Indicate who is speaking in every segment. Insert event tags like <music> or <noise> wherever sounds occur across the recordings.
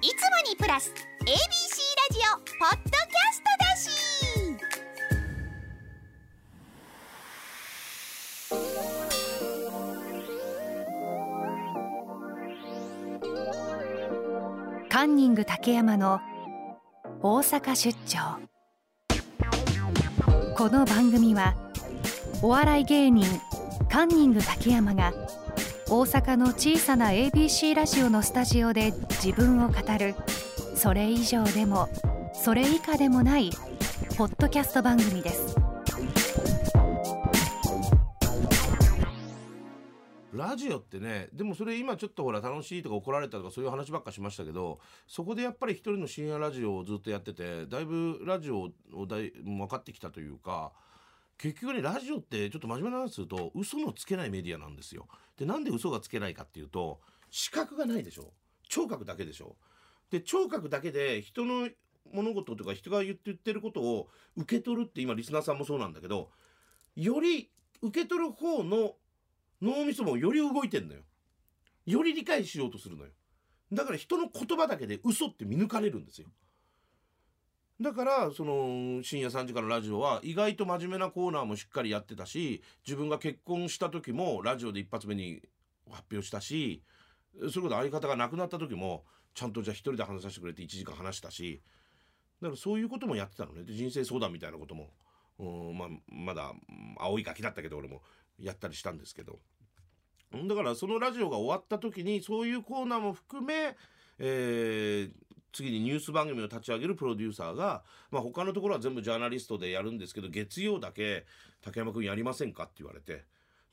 Speaker 1: いつもにプラス ABC ラジオポッドキャストだし。
Speaker 2: カンニング竹山の大阪出張。この番組はお笑い芸人カンニング竹山が大阪の小さな ABC ラジオのスタジオで自分を語る。それ以上でもそれ以下でもないポッドキャスト番組です。
Speaker 3: ラジオってねでもそれ今ちょっとほら楽しいとか怒られたとかそういう話ばっかしましたけどそこでやっぱり一人の深夜ラジオをずっとやっててだいぶラジオをだい分かってきたというか結局ねラジオってちょっと真面目な話すると嘘のつけないメディアなんですよ。でなんで嘘がつけないかっていうと視覚がないでしょ。聴覚だけでしょ。で聴覚だけで人の物事とか人が言って言ってることを受け取るって今リスナーさんもそうなんだけどより受け取る方の脳みそもより動いてんのよ。より理解しようとするのよ。だから人の言葉だけで嘘って見抜かれるんですよ。だからその深夜3時からラジオは意外と真面目なコーナーもしっかりやってたし自分が結婚した時もラジオで一発目に発表したしそれこそ相方が亡くなった時もちゃんとじゃあ一人で話させてくれて1時間話したしだからそういうこともやってたのね。で人生相談みたいなこともうんままだ青いガキだったけど俺もやったりしたんですけど。だからそのラジオが終わった時にそういうコーナーも含め、えー次にニュース番組を立ち上げるプロデューサーが、まあ、他のところは全部ジャーナリストでやるんですけど月曜だけ竹山君やりませんかって言われて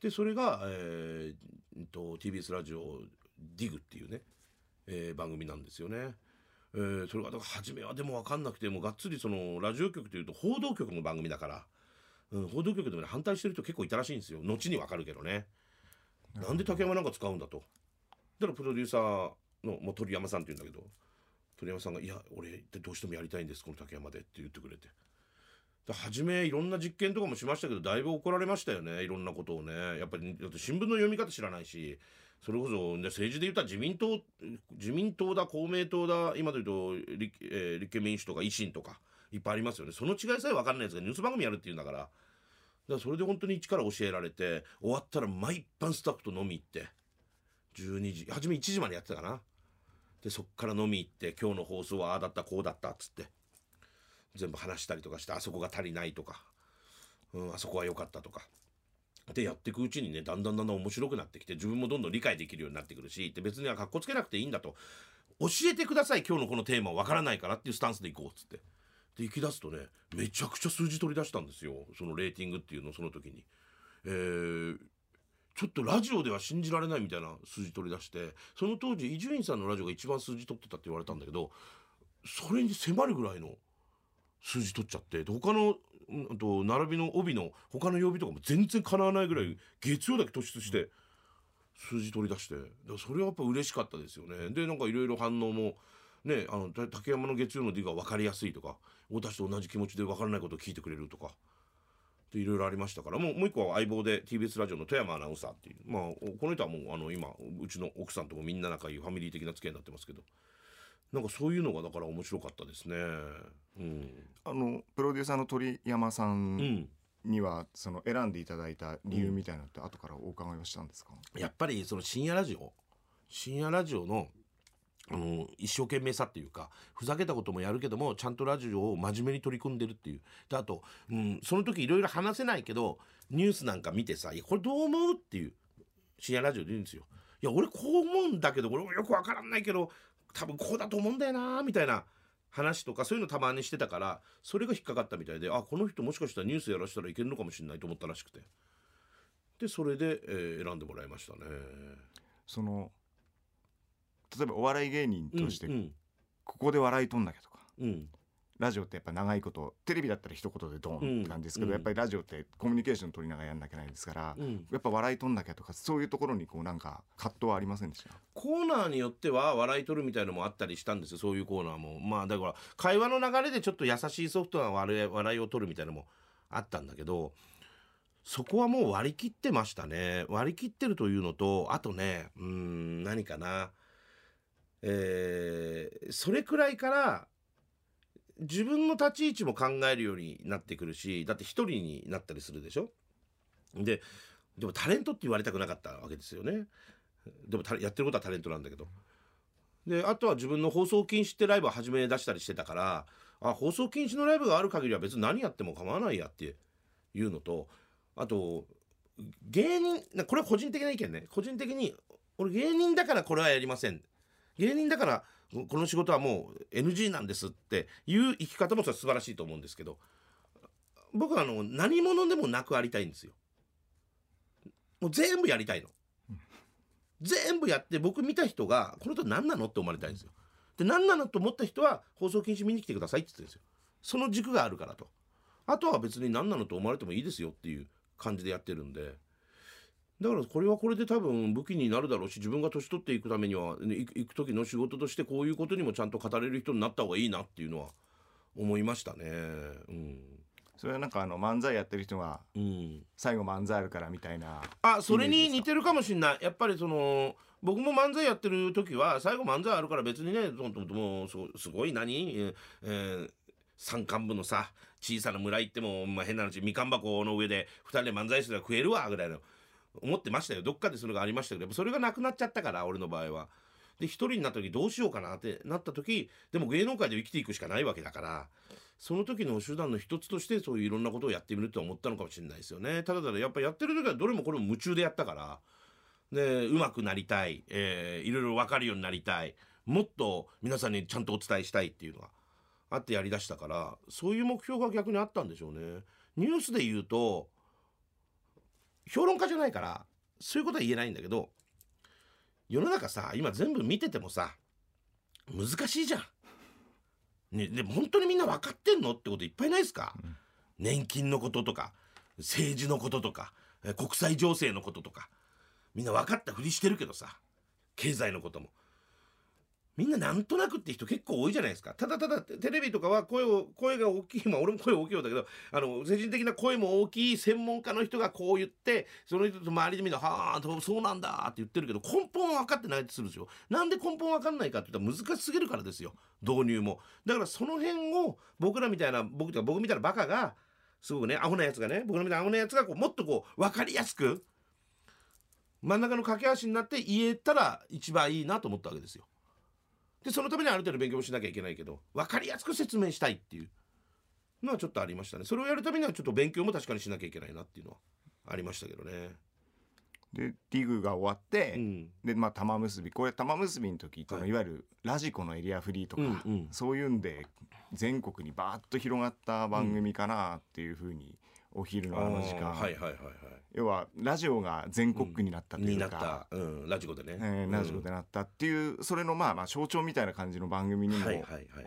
Speaker 3: でそれが、えー、と TBS ラジオ DIG っていうね、えー、番組なんですよね。えー、それがだから初めはでも分かんなくてもがっつりそのラジオ局というと報道局の番組だから、うん、報道局でも、ね、反対してる人結構いたらしいんですよ後に分かるけどね。なんで竹山なんか使うんだと。だからプロデューサーのもう鳥山さんって言うんだけど鳥山さんが「いや俺ってどうしてもやりたいんですこの竹山で」って言ってくれて。初めいろんな実験とかもしましたけどだいぶ怒られましたよねいろんなことをね。やっぱり新聞の読み方知らないしそれこそ、ね、政治で言ったら自民党自民党だ公明党だ今で言うと立,、えー、立憲民主とか維新とかいっぱいありますよね。その違いさえ分かんないやつがニュース番組やるっていうんだから。だからそれで本当に一から教えられて終わったら毎晩スタッフと飲み行って12時初め1時までやってたかな。でそっから飲み行って今日の放送はああだったこうだったっつって。全部話したりとかしてあそこが足りないとか、うん、あそこは良かったとか。でやっていくうちにねだんだんだんだん面白くなってきて自分もどんどん理解できるようになってくるしで別にはかっこつけなくていいんだと。教えてください今日のこのテーマわからないからっていうスタンスでいこうっつって。で行き出すとねめちゃくちゃ数字取り出したんですよ。そのレーティングっていうのその時に。えーちょっとラジオでは信じられないみたいな数字取り出してその当時伊集院さんのラジオが一番数字取ってたって言われたんだけどそれに迫るぐらいの数字取っちゃって他の、と並びの帯の他の曜日とかも全然かなわないぐらい月曜だけ突出して数字取り出してそれはやっぱ嬉しかったですよね。でなんかいろいろ反応もねあの竹山の月曜の D が分かりやすいとか私と同じ気持ちで分からないことを聞いてくれるとか。いろいろありましたからもうもう一個は相棒で TBS ラジオの富山アナウンサーっていう。まあこの人はもうあの今うちの奥さんともみんな仲いいファミリー的な付き合いになってますけど。なんかそういうのがだから面白かったですね。うん、
Speaker 4: あのプロデューサーの鳥山さんには、その選んでいただいた理由みたいなのって後からお伺いはしたんですか、
Speaker 3: うん、やっぱりその深夜ラジオ。深夜ラジオのあの一生懸命さっていうかふざけたこともやるけどもちゃんとラジオを真面目に取り組んでるっていうであと、うん、その時いろいろ話せないけどニュースなんか見てさ「いやこれどう思う?」っていう深夜ラジオで言うんですよ。いや俺こう思うんだけど俺もよくわからないけど多分こうだと思うんだよなみたいな話とかそういうのたまにしてたからそれが引っかかったみたいであこの人もしかしたらニュースやらせたらいけるのかもしれないと思ったらしくてでそれで、えー、選んでもらいましたね。
Speaker 4: その例えばお笑い芸人として、ここで笑いとんだけとか、うん、ラジオってやっぱ長いことテレビだったら一言でドンって感じですけど、うん、やっぱりラジオってコミュニケーション取りながらやんなきゃないですから、うん、やっぱ笑いとんなきゃとかそういうところにこうなんか葛藤はありませんでした？
Speaker 3: コーナーによっては笑い取るみたいのもあったりしたんですよそういうコーナーも。まあだから会話の流れでちょっと優しいソフトな笑いを取るみたいなのもあったんだけどそこはもう割り切ってましたね。割り切ってるというのとあとねうん何かなえー、それくらいから自分の立ち位置も考えるようになってくるしだって一人になったりするでしょ？ででもタレントって言われたくなかったわけですよね。でもやってることはタレントなんだけど。であとは自分の放送禁止ってライブを始め出したりしてたからあ放送禁止のライブがある限りは別に何やっても構わないやっていうのとあと芸人これは個人的な意見ね。個人的に俺芸人だからこれはやりません。芸人だからこの仕事はもう NG なんですっていう生き方も素晴らしいと思うんですけど僕はあの何者でもなくありたいんですよ。もう全部やりたいの。全部やって僕見た人がこの人何なのって思われたいんですよ。で何なのと思った人は放送禁止見に来てくださいって言ってるんですよ。その軸があるからと。あとは別に何なのと思われてもいいですよっていう感じでやってるんで。だからこれはこれで多分武器になるだろうし自分が年取っていくためには行く時の仕事としてこういうことにもちゃんと語れる人になった方がいいなっていうのは思いましたね。うん、
Speaker 4: それはなんかあの漫才やってる人が最後漫才あるからみたいな、
Speaker 3: あそれに似てるかもしんない。やっぱりその僕も漫才やってる時は最後漫才あるから別にねもうすごい何、えー、山間部のさ小さな村行っても、まあ、変な話みかん箱の上で2人で漫才すれば食えるわぐらいの思ってましたよどっかでそれがありましたけどそれがなくなっちゃったから俺の場合は。で一人になった時どうしようかなってなった時でも芸能界で生きていくしかないわけだからその時の手段の一つとしてそういういろんなことをやってみると思ったのかもしれないですよねただただやっぱやってる時はどれもこれも夢中でやったからで上手くなりたい、えー、いろいろ分かるようになりたいもっと皆さんにちゃんとお伝えしたいっていうのがあってやりだしたからそういう目標が逆にあったんでしょうね。ニュースで言うと評論家じゃないからそういうことは言えないんだけど世の中さ今全部見ててもさ難しいじゃん。ね、で本当にみんな分かってんのってこといっぱいないですか、うん、年金のこととか政治のこととか国際情勢のこととか。みんな分かったふりしてるけどさ経済のことも。みんななんとなくって人結構多いじゃないですかただただテレビとかは声を声が大きいまあ俺も声大きいようだけどあの精神的な声も大きい専門家の人がこう言ってその人と周りでみんな「はあそうなんだ」って言ってるけど根本は分かってないとするんですよ。なんで根本分かんないかって言ったら難しすぎるからですよ導入も。だからその辺を僕らみたいな僕とか僕みたいなバカがすごくねアホなやつがね僕らみたいなアホなやつがこうもっとこう分かりやすく真ん中の架け橋になって言えたら一番いいなと思ったわけですよ。でそのためにある程度勉強もしなきゃいけないけど分かりやすく説明したいっていうのはちょっとありましたね。それをやるためにはちょっと勉強も確かにしなきゃいけないなっていうのはありましたけどね。
Speaker 4: でディグが終わって、うん、でまあ玉結びこれ玉結びの時その、はい、いわゆるラジコのエリアフリーとか、うんうん、そういうんで全国にバーッと広がった番組かなっていうふうにお昼のあの時間、はいはいはいはい、要はラジオが全国区になったというか、
Speaker 3: うん、うん、ラジコでね、
Speaker 4: えー、ラジコでなったっていう、それのまあまあ象徴みたいな感じの番組にも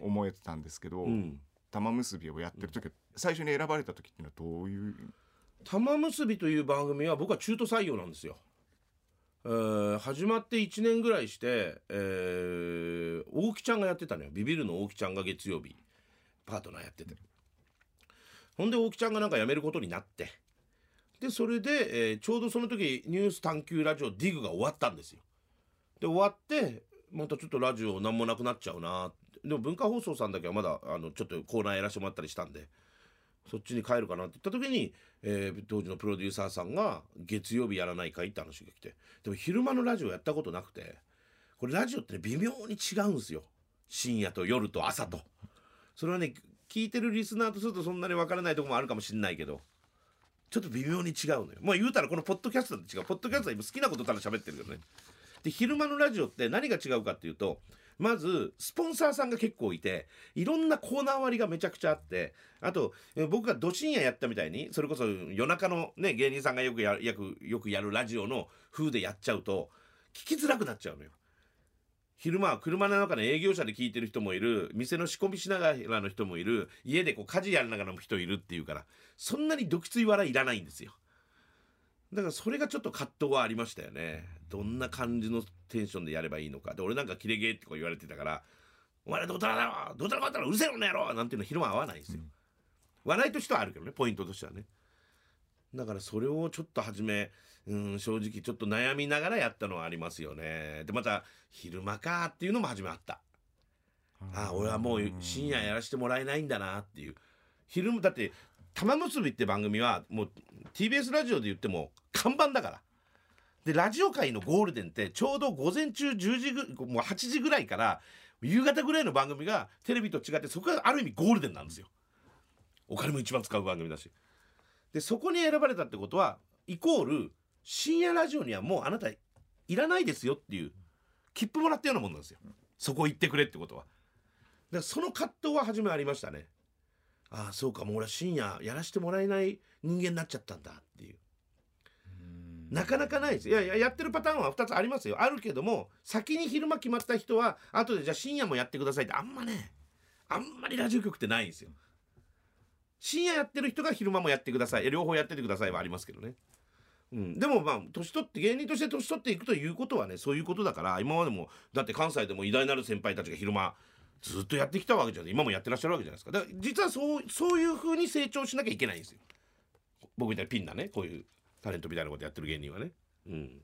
Speaker 4: 思えてたんですけど、はいはいはい、玉結びをやってる時、最初に選ばれた時っていうのはどういう？
Speaker 3: 玉結びという番組は僕は中途採用なんですよ。えー、始まって1年ぐらいして、えー、大木ちゃんがやってたのよ。ビビるの大木ちゃんが月曜日。パートナーやっててほんで大木ちゃんがなんか辞めることになって。でそれで、えー、ちょうどその時ニュース探求ラジオディグが終わったんですよ。で終わってまたちょっとラジオ何もなくなっちゃうな。でも文化放送さんだけはまだあのちょっとコーナーやらせてもらったりしたんでそっちに帰るかなって。言った時に、えー、当時のプロデューサーさんが月曜日やらないかいって話が来て。でも昼間のラジオやったことなくてこれラジオってね微妙に違うんですよ。深夜と夜と朝と。それはね聞いてるリスナーとするとそんなにわからないとこもあるかもしんないけどちょっと微妙に違うのよ。まあ言うたらこのポッドキャストって違う。ポッドキャストは今好きなことただ喋ってるよね。で昼間のラジオって何が違うかっていうとまずスポンサーさんが結構いていろんなコーナー割りがめちゃくちゃあってあと僕がど深夜やったみたいにそれこそ夜中のね芸人さんがよくやよくよくやるラジオの風でやっちゃうと聞きづらくなっちゃうのよ。昼間は車の中で営業車で聞いてる人もいる。店の仕込みしながらの人もいる。家でこう家事やりながらの人いるっていうから。そんなにどきつい笑いいらないんですよ。だからそれがちょっと葛藤はありましたよね。どんな感じのテンションでやればいいのか。で俺なんかキレゲーってこう言われてたから「お前らどうたらだろどうたらかったらうるせえのやろ!」なんていうの昼間合わないんですよ、うん、笑いとしてはあるけどねポイントとしてはね。だからそれをちょっと初めうん正直ちょっと悩みながらやったのはありますよね。でまた昼間かっていうのも初めあった。ああ俺はもう深夜やらせてもらえないんだなっていう。昼間だって「玉結び」って番組はもう TBS ラジオで言っても看板だから。でラジオ界のゴールデンってちょうど午前中10時ぐもう8時ぐらいから夕方ぐらいの番組がテレビと違ってそこがある意味ゴールデンなんですよ。お金も一番使う番組だし。でそこに選ばれたってことはイコール深夜ラジオにはもうあなたいらないですよっていう切符もらったようなもんなんですよ。そこ行ってくれってことは。だからその葛藤は初めありましたね。ああそうかもう俺は深夜やらせてもらえない人間になっちゃったんだっていう。なかなかないです。いやいややってるパターンは2つありますよ。あるけども先に昼間決まった人は後でじゃあ深夜もやってくださいってあんまねあんまりラジオ局ってないんですよ。深夜やってる人が昼間もやってください。両方やっててくださいはありますけどねうん、でもまあ年取って芸人として年取っていくということはねそういうことだから今までもだって関西でも偉大なる先輩たちが昼間ずっとやってきたわけじゃない今もやってらっしゃるわけじゃないですか。だから実はそうそういうふうに成長しなきゃいけないんですよ。僕みたいにピンなねこういうタレントみたいなことやってる芸人はね。うん。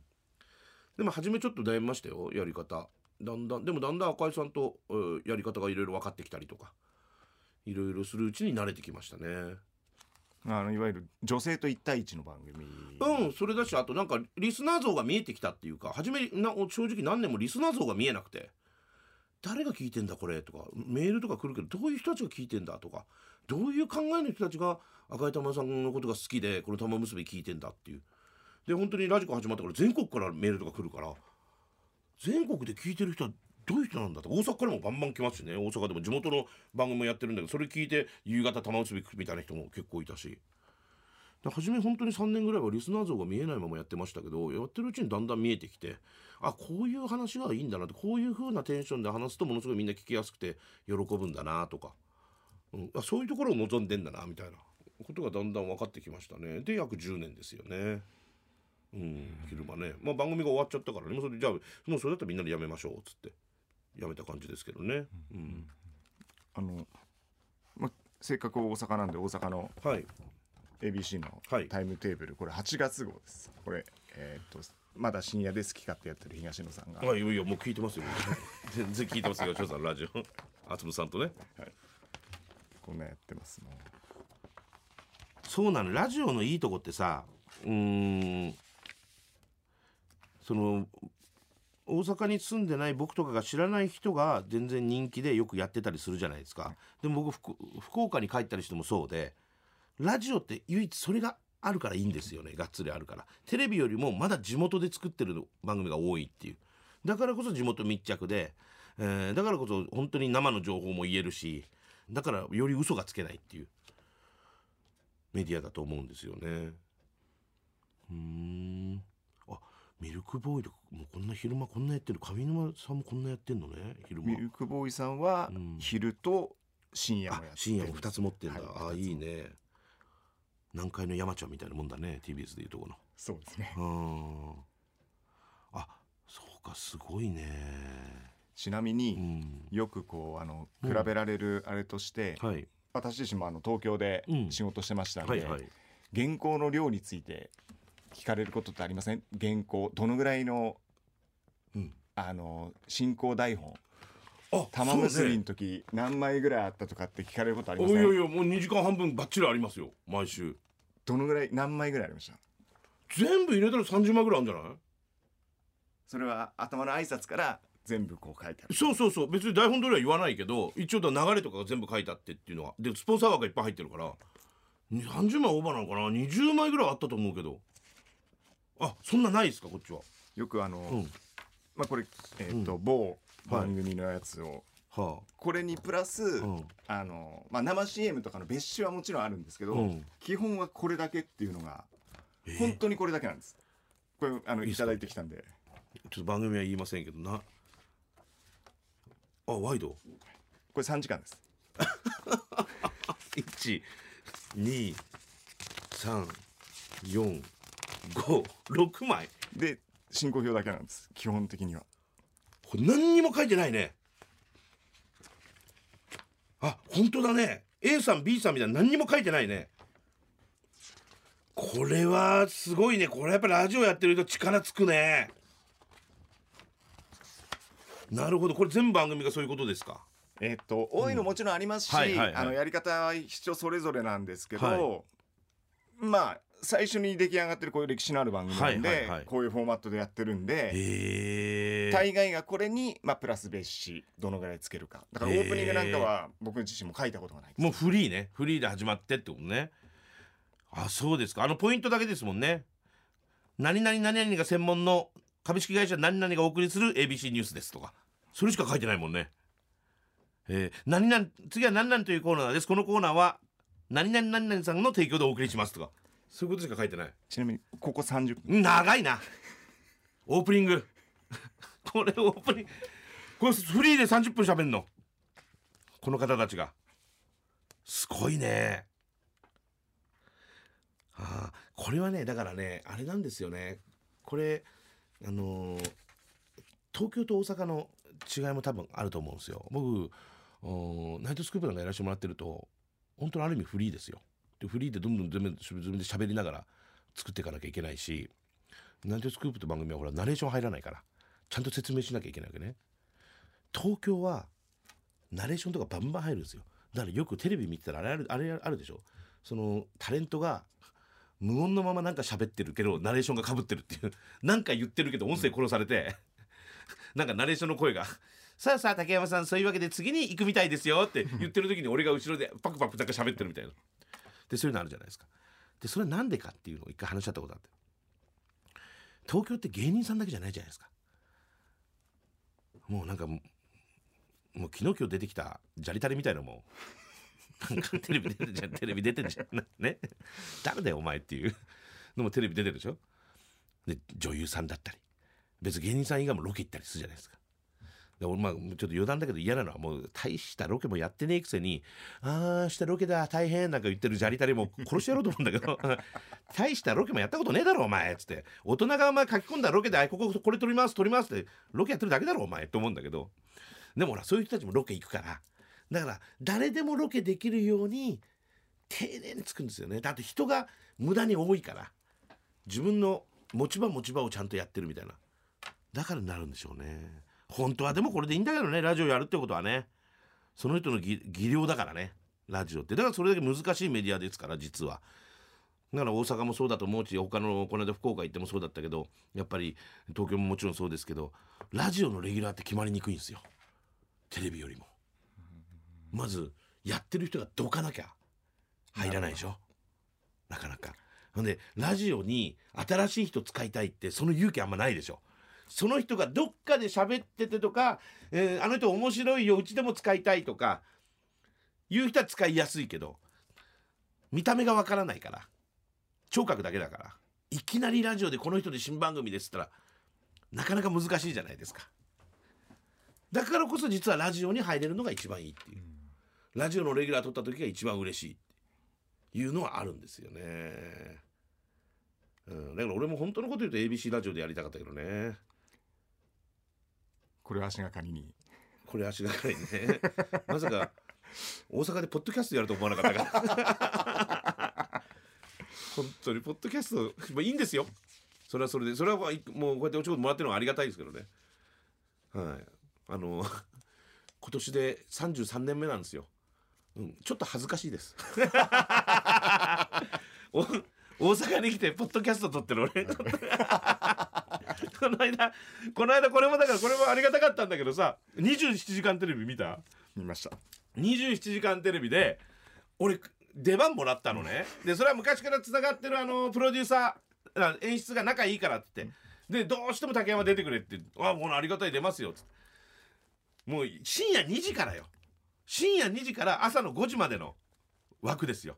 Speaker 3: でも初めちょっと悩みましたよやり方。だんだんでもだんだん赤井さんと、やり方がいろいろ分かってきたりとかいろいろするうちに慣れてきましたね。
Speaker 4: あのいわゆる女性と一対一の番組。
Speaker 3: うんそれだしあとなんかリスナー像が見えてきたっていうか初めな正直何年もリスナー像が見えなくて。誰が聞いてんだこれ？とかメールとか来るけどどういう人たちが聞いてんだ？とか。どういう考えの人たちが赤井玉さんのことが好きでこの玉結び聞いてんだっていう。で本当にラジコ始まったから全国からメールとか来るから全国で聞いてる人はどういう人なんだと。大阪からもバンバン来ますしね。大阪でも地元の番組もやってるんだけどそれ聞いて夕方玉結びみたいな人も結構いたし。初め本当に3年ぐらいはリスナー像が見えないままやってましたけどやってるうちにだんだん見えてきてあこういう話がいいんだなってこういう風なテンションで話すとものすごいみんな聞きやすくて喜ぶんだなとか、うん、あそういうところを望んでんだなみたいなことがだんだん分かってきましたね。で約10年ですよね。うん、昼間ね、まあ、番組が終わっちゃったからね。もうそれじゃあもうそれだったらみんなでやめましょうっつって。やめた感じですけどね。うん、
Speaker 4: あの、ま、せっかく大阪なんで大阪の ABC のタイムテーブル、これ8月号です。これ、えー、っとまだ深夜ですきかってやってる東野さんが。
Speaker 3: あいやいやもう聞いてますよ。<laughs> 全然聞いてますよ。翔さんラジオ。<laughs> あつむさんとね。はい。
Speaker 4: こんなやってますも
Speaker 3: そうなのラジオのいいとこってさうんその大阪に住んでない僕とかが知らない人が全然人気でよくやってたりするじゃないですか。でも僕福岡に帰ったりしてもそうでラジオって唯一それがあるからいいんですよねがっつりあるから。テレビよりもまだ地元で作ってる番組が多いっていう。だからこそ地元密着で、えー、だからこそ本当に生の情報も言えるしだからより嘘がつけないっていう。メディアだと思うんですよね。うん。ミルクボーイでもうこんな昼間こんなやってる。上沼さんもこんなやってんのね昼間。
Speaker 4: ミルクボーイさんは昼と深夜もやって
Speaker 3: 深夜も2つ持ってんだ、はい、あいいね。南海の山ちゃんみたいなもんだね TBS でいうとこの。
Speaker 4: そうですね。
Speaker 3: うん。あそうかすごいね。
Speaker 4: ちなみに、うん、よくこうあの比べられるあれとして、うんはい、私自身もあの東京で仕事してましたんで、うんはいはい、原稿の量について聞かれることってありません？原稿どのぐらいの,、あの進行台本？玉結びの時何枚ぐらいあったとかって聞かれることありますか
Speaker 3: いやいやもう2時間半分ばっちりありますよ。毎週。
Speaker 4: どのぐらい何枚ぐらいありました？
Speaker 3: 全部入れたら30枚ぐらいあるんじゃない？
Speaker 4: それは頭の挨拶から全部こう書いてある。
Speaker 3: そうそうそう。別に台本通りは言わないけど一応流れとかが全部書いてあってっていうのは。でスポンサー枠がいっぱい入ってるから。30枚オーバーなのかな？20枚ぐらいあったと思うけどあそんなないですかこっちは。
Speaker 4: よくあの、うん、まあこれえっ、ー、と、うん、某番組のやつを、はあ、これにプラス、うん、あのまあ、生 CM とかの別紙はもちろんあるんですけど、うん、基本はこれだけっていうのが、えー、本当にこれだけなんです。これあのいただいてきたんで。
Speaker 3: ちょっと番組は言いませんけどなあワイド？こ
Speaker 4: れ3時間です。
Speaker 3: 1 2 3 4 5 6枚。
Speaker 4: で進行表だけなんです。基本的には。
Speaker 3: これ何にも書いてないね。あ本当だね。A さん B さんみたいな何にも書いてないね。これはすごいね。これやっぱりラジオやってると力つくね。なるほど。これ全番組がそういうことですか？
Speaker 4: えっと多いのもちろんありますし、
Speaker 3: はいはいはい。
Speaker 4: あのやり方は人それぞれなんですけど、
Speaker 3: は
Speaker 4: まあ最初に出来上がってるこういう歴史のある番組なんで、
Speaker 3: はいはいはい。
Speaker 4: こういうフォーマットでやってるんで、大概がこれに、まあ、プラス別紙どのぐらいつけるか。だからオープニングなんかは僕自身も書いたことがない
Speaker 3: もうフリーね。フリーで始まってってことね。あそうですか。あのポイントだけですもんね。何々何々が専門の株式会社何々がお送りする ABC ニュースですとか。それしか書いてないもんね。えー、何々次は何々というコーナーです。このコーナーは何々何々さんの提供でお送りしますとかそういうことしか書いてない。
Speaker 4: ちなみにここ30分。
Speaker 3: 長いな。オープニング。<laughs> これオープニング。これフリーで30分喋んの。この方たちが。すごいね。ああこれはねだからねあれなんですよね。これあのー東京と大阪の違いも多分あると思うんですよ。僕おナイトスクープなんかやらせてもらってると本当にある意味フリーですよでフリーでどんどん自分自分で喋りながら作っていかなきゃいけないしナイトスクープって番組はほらナレーション入らないからちゃんと説明しなきゃいけないわけね。東京はナレーションとかバンバン入るんですよ。だからよくテレビ見てたらあれあるあれあるでしょ。そのタレントが無音のままなんか喋ってるけどナレーションがかぶってるっていうなんか言ってるけど音声殺されて、なんかナレーションの声が「さあさあ竹山さんそういうわけで次に行くみたいですよ」って言ってる時に俺が後ろでパクパクなんか喋ってるみたいな。でそういうのあるじゃないですか。でそれはなんでかっていうのを一回話し合ったことあって。東京って芸人さんだけじゃないじゃないですか。もうなんかもう昨日今日出てきたジャリタレみたいなのもなんかテレビ出てるじゃんテレビ出てるじゃん。ね。誰だよお前っていう。のもテレビ出てるでしょ。で女優さんだったり。別に芸人さん以外もロケ行ったりするじゃないですか。で俺まあちょっと余談だけど嫌なのはもう大したロケもやってねえくせに「ああしたロケだ大変」なんか言ってるジャリタレも殺してやろうと思うんだけど。<laughs> 大したロケもやったことねえだろお前っつって。大人がお前書き込んだロケでこここれ撮ります撮りますってロケやってるだけだろお前って思うんだけど。でもほらそういう人たちもロケ行くから。だから誰でもロケできるように丁寧につくんですよね。だって人が無駄に多いから。自分の持ち場持ち場をちゃんとやってるみたいな。だからなるんでしょうね。本当はでもこれでいいんだけどねラジオやるってことはね。その人の技量だからねラジオって。だからそれだけ難しいメディアですから実は。だから大阪もそうだと思うし他のこの間福岡行ってもそうだったけどやっぱり東京ももちろんそうですけどラジオのレギュラーって決まりにくいんですよ。テレビよりも。まずやってる人がどかなきゃ入らないでしょ。なかなか。ほんでラジオに新しい人使いたいってその勇気あんまないでしょ。その人がどっかで喋っててとか、えーあの人面白いようちでも使いたいとかいう人は使いやすいけど見た目がわからないから聴覚だけだからいきなりラジオでこの人で新番組ですったらなかなか難しいじゃないですか。だからこそ実はラジオに入れるのが一番いいっていう。ラジオのレギュラー取った時が一番嬉しいっていうのはあるんですよね。うん、だから俺も本当のこと言うと ABC ラジオでやりたかったけどね
Speaker 4: これは足がかりに。
Speaker 3: これ足がかりね。まさか大阪でポッドキャストやると思わなかったから。本当にポッドキャストまあいいんですよ。それはそれで。それはもうこうやってお仕事もらってるのはありがたいですけどね。はい。あの今年で33年目なんですよ、うん、ちょっと恥ずかしいです。<laughs> お大阪に来てポッドキャスト撮ってる俺 <laughs> この間この間これもだからこれもありがたかったんだけどさ27時間テレビ見た？
Speaker 4: 見ました。
Speaker 3: 27時間テレビで俺出番もらったのね。でそれは昔からつながってるあのプロデューサーあ演出が仲いいからって言って。でどうしても竹山出てくれって「あもうありがたい出ますよ」っつって。もう深夜2時からよ。深夜2時から朝の5時までの枠ですよ。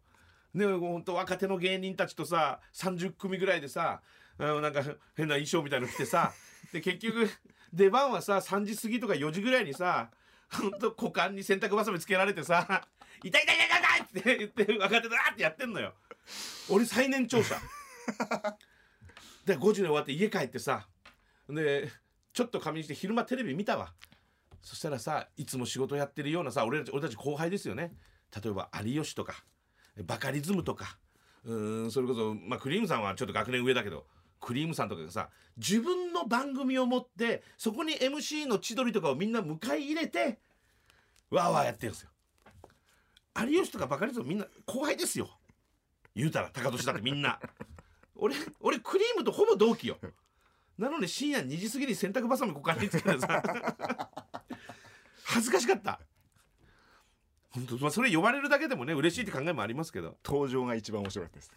Speaker 3: ねほんと若手の芸人たちとさ30組ぐらいでさなんか変な衣装みたいの着てさ。<laughs> で結局出番はさ3時過ぎとか4時ぐらいにさほんと股間に洗濯ばさみつけられてさ「痛い痛い痛い痛い!」って言って若手だーってやってんのよ。俺最年長者。で5時で終わって家帰ってさでちょっと仮眠して昼間テレビ見たわ。そしたらさいつも仕事やってるようなさ俺たち俺たち後輩ですよね。例えば有吉とかバカリズムとか。うんそれこそ、まあ、クリームさんはちょっと学年上だけどクリームさんとかがさ自分の番組を持ってそこに MC の千鳥とかをみんな迎え入れてわーわーやってるんですよ。有吉とかバカリズムみんな後輩ですよ。言うたら高年だってみんな。俺俺クリームとほぼ同期よ。なのに深夜2時過ぎに洗濯ばさみ股間につけてさ。<laughs> 恥ずかしかった。本当まあそれ呼ばれるだけでもね嬉しいって考えもありますけど。
Speaker 4: 登場が一番面白かったです。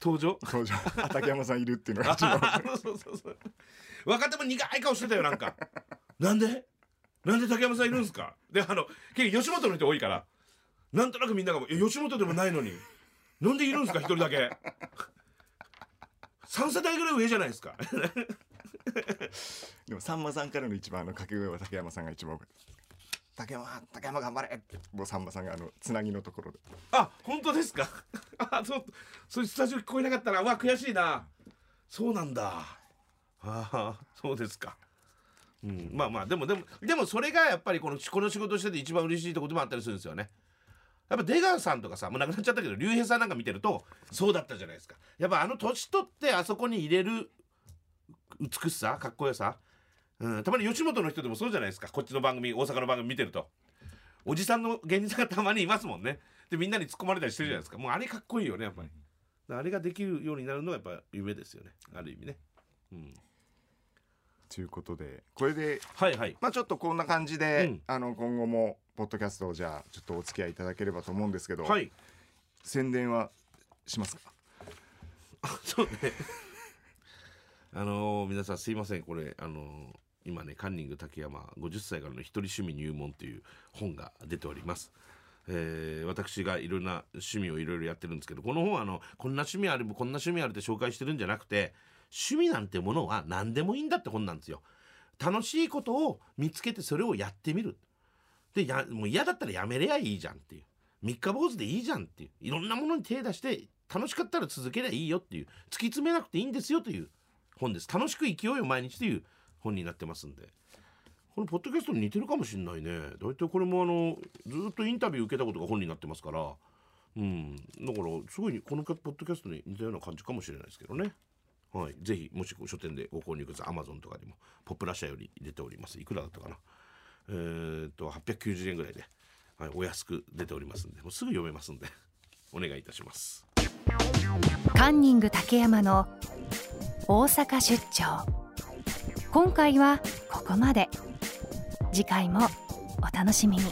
Speaker 3: 登場？
Speaker 4: 登場。<laughs> 畠山さんいるっていうのが。<laughs> 一番
Speaker 3: そうそうそう。若手も苦い顔してたよなんか。なんで？なんで竹山さんいるんですか？であの結構吉本の人多いから。なんとなくみんなが「吉本でもないのに。なんでいるんですか？一人だけ。<laughs> 3世代ぐらい上じゃないですか。
Speaker 4: でもさんまさんからの一番あの掛け声は竹山さんが一番多かった。です竹山竹山頑張れ。ってもうさんまさんがあのつなぎのところで。
Speaker 3: あ本当ですか？<laughs> あそうそれスタジオ聞こえなかったらうわ悔しいな。そうなんだ。ああそうですか。うんまあまあでもでもでもそれがやっぱりこのこの仕事してて一番嬉しいところでもあったりするんですよね。やっぱ出川さんとかさもう亡くなっちゃったけど竜兵さんなんか見てるとそうだったじゃないですか。やっぱあの年取ってあそこに入れる美しさかっこよさ、うん、たまに吉本の人でもそうじゃないですか。こっちの番組大阪の番組見てると。おじさんの芸人さんがたまにいますもんね。でみんなに突っ込まれたりしてるじゃないですか。もうあれかっこいいよねやっぱり。あれができるようになるのがやっぱ夢ですよね。ある意味ね。うん。
Speaker 4: ということでこれで
Speaker 3: はいはい。
Speaker 4: まあちょっとこんな感じで、
Speaker 3: うん。
Speaker 4: あの今後もポッドキャストをじゃあちょっとお付き合いいただければと思うんですけど、
Speaker 3: はい。
Speaker 4: 宣伝はしますか？
Speaker 3: そうね。<laughs> あのー皆さんすいません。これあのー今ねカンニング竹山50歳からの一人趣味入門という本が出ております。えー私がいろんな趣味をいろいろやってるんですけどこの本はあのこんな趣味あるこんな趣味あるって紹介してるんじゃなくて趣味なんてものは何でもいいんだって本なんですよ。楽しいことを見つけてそれをやってみる。でやもう嫌だったらやめりゃいいじゃんっていう三日坊主でいいじゃんっていういろんなものに手出して楽しかったら続けりゃいいよっていう突き詰めなくていいんですよという本です楽しく生きようよ毎日という本になってますんで。このポッドキャストに似てるかもしれないね。大体これもあのずっとインタビュー受けたことが本になってますから。うん。だからすごいこのポッドキャストに似たような感じかもしれないですけどね。はい、ぜひもし書店でご購入ください。アマゾンとかにもポップラ社より出ておりますいくらだったかな。えー、っと890円ぐらいで、はい、お安く出ておりますんで。もうすぐ読めますんで。お願いいたします。
Speaker 2: カンニング竹山の大阪出張。今回はここまで。次回もお楽しみに。